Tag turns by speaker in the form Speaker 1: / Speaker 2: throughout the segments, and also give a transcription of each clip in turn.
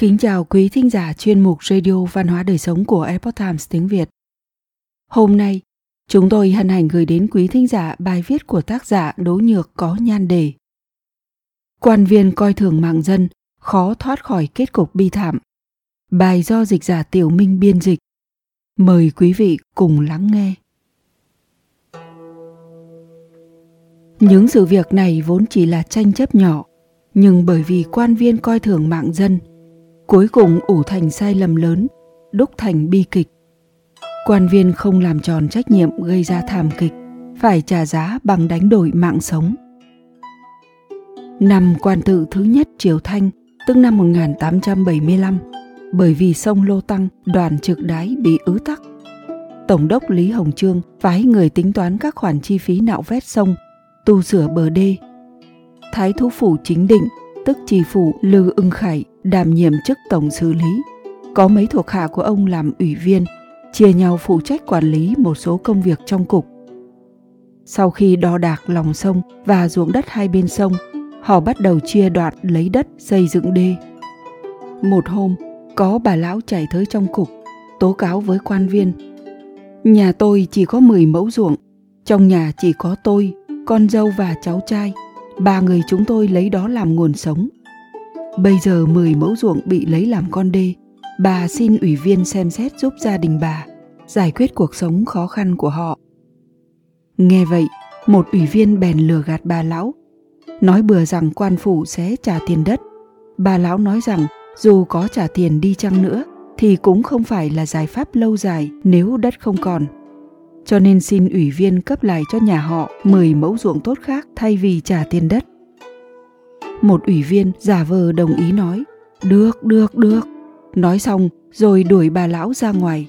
Speaker 1: Kính chào quý thính giả chuyên mục Radio Văn hóa Đời Sống của Epoch Times tiếng Việt. Hôm nay, chúng tôi hân hạnh gửi đến quý thính giả bài viết của tác giả Đỗ Nhược có nhan đề Quan viên coi thường mạng dân, khó thoát khỏi kết cục bi thảm. Bài do dịch giả Tiểu Minh biên dịch. Mời quý vị cùng lắng nghe. Những sự việc này vốn chỉ là tranh chấp nhỏ, nhưng bởi vì quan viên coi thường mạng dân, cuối cùng ủ thành sai lầm lớn, đúc thành bi kịch. Quan viên không làm tròn trách nhiệm gây ra thảm kịch, phải trả giá bằng đánh đổi mạng sống. Năm quan tự thứ nhất Triều Thanh, tức năm 1875, bởi vì sông Lô Tăng, đoàn trực đái bị ứ tắc. Tổng đốc Lý Hồng Trương phái người tính toán các khoản chi phí nạo vét sông, tu sửa bờ đê. Thái thú phủ chính định, tức trì phủ Lư Ưng Khải đảm nhiệm chức tổng xử lý. Có mấy thuộc hạ của ông làm ủy viên, chia nhau phụ trách quản lý một số công việc trong cục. Sau khi đo đạc lòng sông và ruộng đất hai bên sông, họ bắt đầu chia đoạn lấy đất xây dựng đê. Một hôm, có bà lão chạy tới trong cục, tố cáo với quan viên. Nhà tôi chỉ có 10 mẫu ruộng, trong nhà chỉ có tôi, con dâu và cháu trai. Ba người chúng tôi lấy đó làm nguồn sống. Bây giờ 10 mẫu ruộng bị lấy làm con đê. Bà xin ủy viên xem xét giúp gia đình bà, giải quyết cuộc sống khó khăn của họ. Nghe vậy, một ủy viên bèn lừa gạt bà lão, nói bừa rằng quan phủ sẽ trả tiền đất. Bà lão nói rằng dù có trả tiền đi chăng nữa thì cũng không phải là giải pháp lâu dài nếu đất không còn. Cho nên xin ủy viên cấp lại cho nhà họ 10 mẫu ruộng tốt khác thay vì trả tiền đất. Một ủy viên giả vờ đồng ý nói, được, được, được. Nói xong rồi đuổi bà lão ra ngoài.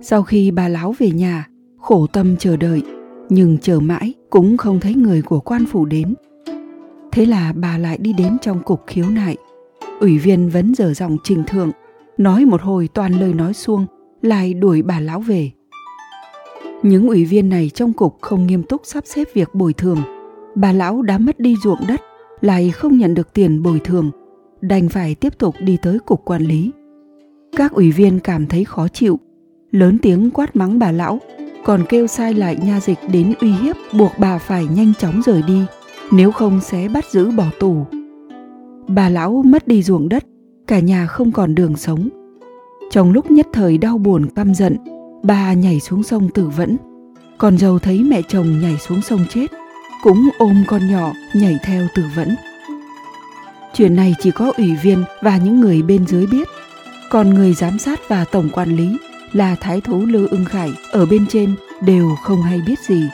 Speaker 1: Sau khi bà lão về nhà, khổ tâm chờ đợi, nhưng chờ mãi cũng không thấy người của quan phủ đến. Thế là bà lại đi đến trong cục khiếu nại. Ủy viên vẫn dở giọng trình thượng, nói một hồi toàn lời nói xuông, lại đuổi bà lão về. Những ủy viên này trong cục không nghiêm túc sắp xếp việc bồi thường. Bà lão đã mất đi ruộng đất, lại không nhận được tiền bồi thường, đành phải tiếp tục đi tới cục quản lý. Các ủy viên cảm thấy khó chịu, lớn tiếng quát mắng bà lão, còn kêu sai lại nha dịch đến uy hiếp buộc bà phải nhanh chóng rời đi, nếu không sẽ bắt giữ bỏ tù. Bà lão mất đi ruộng đất, cả nhà không còn đường sống. Trong lúc nhất thời đau buồn căm giận, bà nhảy xuống sông tử vẫn. Còn dâu thấy mẹ chồng nhảy xuống sông chết, cũng ôm con nhỏ nhảy theo tử vẫn. Chuyện này chỉ có ủy viên và những người bên dưới biết, còn người giám sát và tổng quản lý là thái thú Lư Ưng Khải ở bên trên đều không hay biết gì.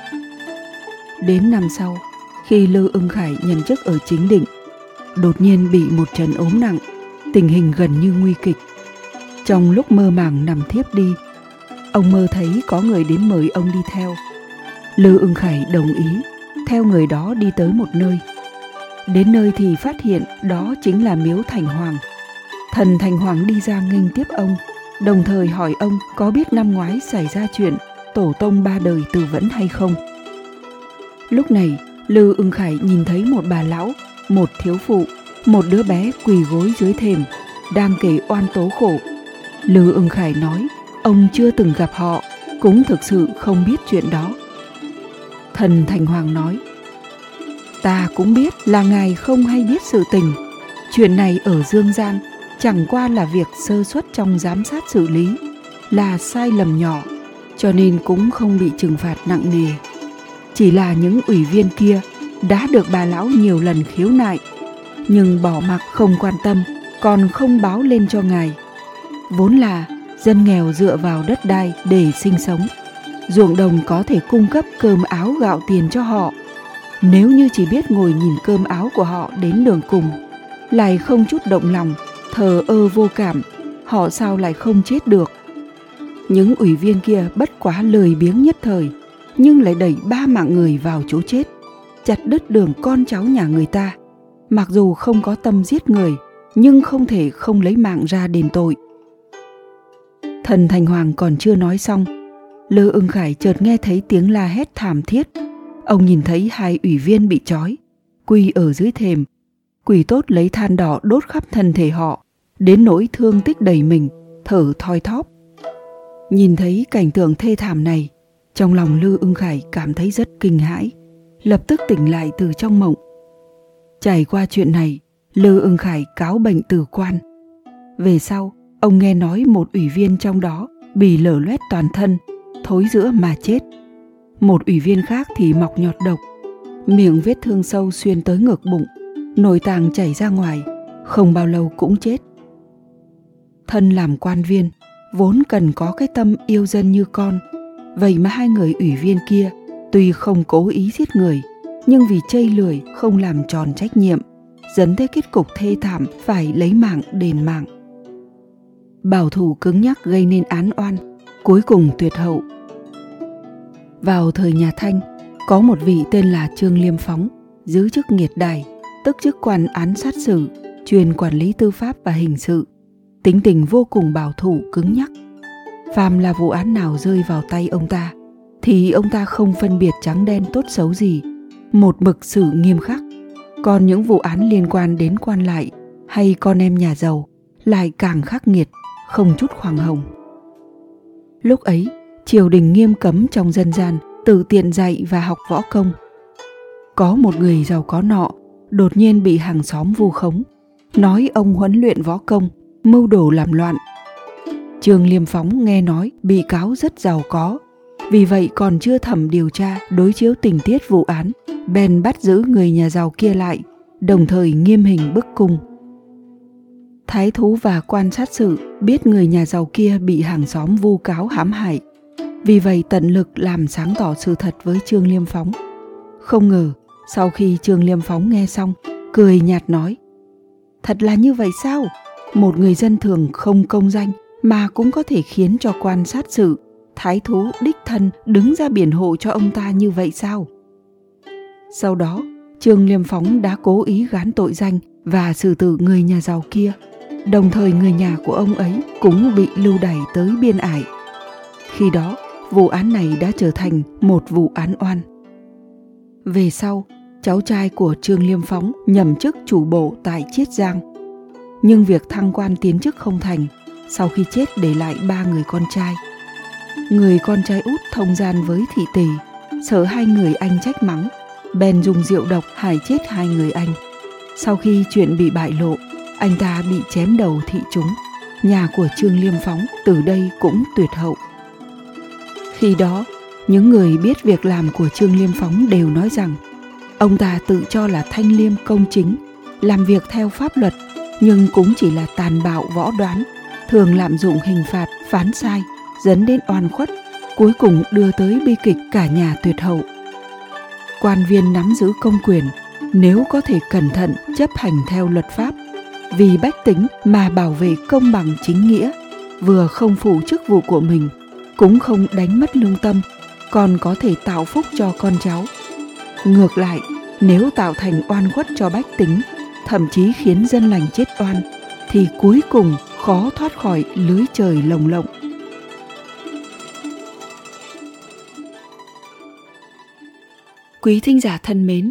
Speaker 1: Đến năm sau, khi Lư Ưng Khải nhận chức ở chính định, đột nhiên bị một trận ốm nặng, tình hình gần như nguy kịch. Trong lúc mơ màng nằm thiếp đi, ông mơ thấy có người đến mời ông đi theo. Lư Ưng Khải đồng ý theo người đó đi tới một nơi. Đến nơi thì phát hiện đó chính là miếu Thành Hoàng. Thần Thành Hoàng đi ra nghênh tiếp ông, đồng thời hỏi ông có biết năm ngoái xảy ra chuyện tổ tông ba đời từ vẫn hay không. Lúc này, Lư ưng khải nhìn thấy một bà lão, một thiếu phụ, một đứa bé quỳ gối dưới thềm, đang kể oan tố khổ. Lư ưng khải nói, ông chưa từng gặp họ, cũng thực sự không biết chuyện đó. Thần Thành Hoàng nói, ta cũng biết là ngài không hay biết sự tình. Chuyện này ở Dương Gian chẳng qua là việc sơ suất trong giám sát xử lý, là sai lầm nhỏ, cho nên cũng không bị trừng phạt nặng nề. Chỉ là những ủy viên kia đã được bà lão nhiều lần khiếu nại, nhưng bỏ mặc không quan tâm, còn không báo lên cho ngài. Vốn là dân nghèo dựa vào đất đai để sinh sống ruộng đồng có thể cung cấp cơm áo gạo tiền cho họ. Nếu như chỉ biết ngồi nhìn cơm áo của họ đến đường cùng, lại không chút động lòng, thờ ơ vô cảm, họ sao lại không chết được? Những ủy viên kia bất quá lười biếng nhất thời, nhưng lại đẩy ba mạng người vào chỗ chết, chặt đứt đường con cháu nhà người ta. Mặc dù không có tâm giết người, nhưng không thể không lấy mạng ra đền tội. Thần thành hoàng còn chưa nói xong Lư ưng khải chợt nghe thấy tiếng la hét thảm thiết. Ông nhìn thấy hai ủy viên bị trói, quỳ ở dưới thềm. Quỷ tốt lấy than đỏ đốt khắp thân thể họ, đến nỗi thương tích đầy mình, thở thoi thóp. Nhìn thấy cảnh tượng thê thảm này, trong lòng Lư ưng khải cảm thấy rất kinh hãi, lập tức tỉnh lại từ trong mộng. Trải qua chuyện này, Lư ưng khải cáo bệnh tử quan. Về sau, ông nghe nói một ủy viên trong đó bị lở loét toàn thân, thối giữa mà chết. Một ủy viên khác thì mọc nhọt độc, miệng vết thương sâu xuyên tới ngực bụng, nội tạng chảy ra ngoài, không bao lâu cũng chết. Thân làm quan viên, vốn cần có cái tâm yêu dân như con, vậy mà hai người ủy viên kia tuy không cố ý giết người, nhưng vì chây lười không làm tròn trách nhiệm, dẫn tới kết cục thê thảm phải lấy mạng đền mạng. Bảo thủ cứng nhắc gây nên án oan, cuối cùng tuyệt hậu. Vào thời nhà Thanh, có một vị tên là Trương Liêm Phóng, giữ chức nghiệt đài, tức chức quan án sát xử, truyền quản lý tư pháp và hình sự. Tính tình vô cùng bảo thủ cứng nhắc. Phàm là vụ án nào rơi vào tay ông ta, thì ông ta không phân biệt trắng đen tốt xấu gì, một mực xử nghiêm khắc. Còn những vụ án liên quan đến quan lại hay con em nhà giàu lại càng khắc nghiệt, không chút khoảng hồng. Lúc ấy, triều đình nghiêm cấm trong dân gian tự tiện dạy và học võ công. Có một người giàu có nọ đột nhiên bị hàng xóm vu khống, nói ông huấn luyện võ công, mưu đồ làm loạn. trường Liêm Phóng nghe nói bị cáo rất giàu có, vì vậy còn chưa thẩm điều tra đối chiếu tình tiết vụ án, bèn bắt giữ người nhà giàu kia lại, đồng thời nghiêm hình bức cung. Thái thú và quan sát sự biết người nhà giàu kia bị hàng xóm vu cáo hãm hại, vì vậy tận lực làm sáng tỏ sự thật với Trương Liêm Phóng. Không ngờ, sau khi Trương Liêm Phóng nghe xong, cười nhạt nói Thật là như vậy sao? Một người dân thường không công danh mà cũng có thể khiến cho quan sát sự, thái thú đích thân đứng ra biển hộ cho ông ta như vậy sao? Sau đó, Trương Liêm Phóng đã cố ý gán tội danh và xử tử người nhà giàu kia. Đồng thời người nhà của ông ấy cũng bị lưu đày tới biên ải. Khi đó, vụ án này đã trở thành một vụ án oan. Về sau, cháu trai của Trương Liêm Phóng nhậm chức chủ bộ tại Chiết Giang. Nhưng việc thăng quan tiến chức không thành, sau khi chết để lại ba người con trai. Người con trai út thông gian với thị tỷ, sợ hai người anh trách mắng, bèn dùng rượu độc hại chết hai người anh. Sau khi chuyện bị bại lộ, anh ta bị chém đầu thị chúng. Nhà của Trương Liêm Phóng từ đây cũng tuyệt hậu. Khi đó, những người biết việc làm của Trương Liêm Phóng đều nói rằng ông ta tự cho là thanh liêm công chính, làm việc theo pháp luật nhưng cũng chỉ là tàn bạo võ đoán, thường lạm dụng hình phạt, phán sai, dẫn đến oan khuất, cuối cùng đưa tới bi kịch cả nhà tuyệt hậu. Quan viên nắm giữ công quyền, nếu có thể cẩn thận chấp hành theo luật pháp, vì bách tính mà bảo vệ công bằng chính nghĩa, vừa không phụ chức vụ của mình, cũng không đánh mất lương tâm, còn có thể tạo phúc cho con cháu. Ngược lại, nếu tạo thành oan khuất cho bách tính, thậm chí khiến dân lành chết oan, thì cuối cùng khó thoát khỏi lưới trời lồng lộng. Quý thính giả thân mến,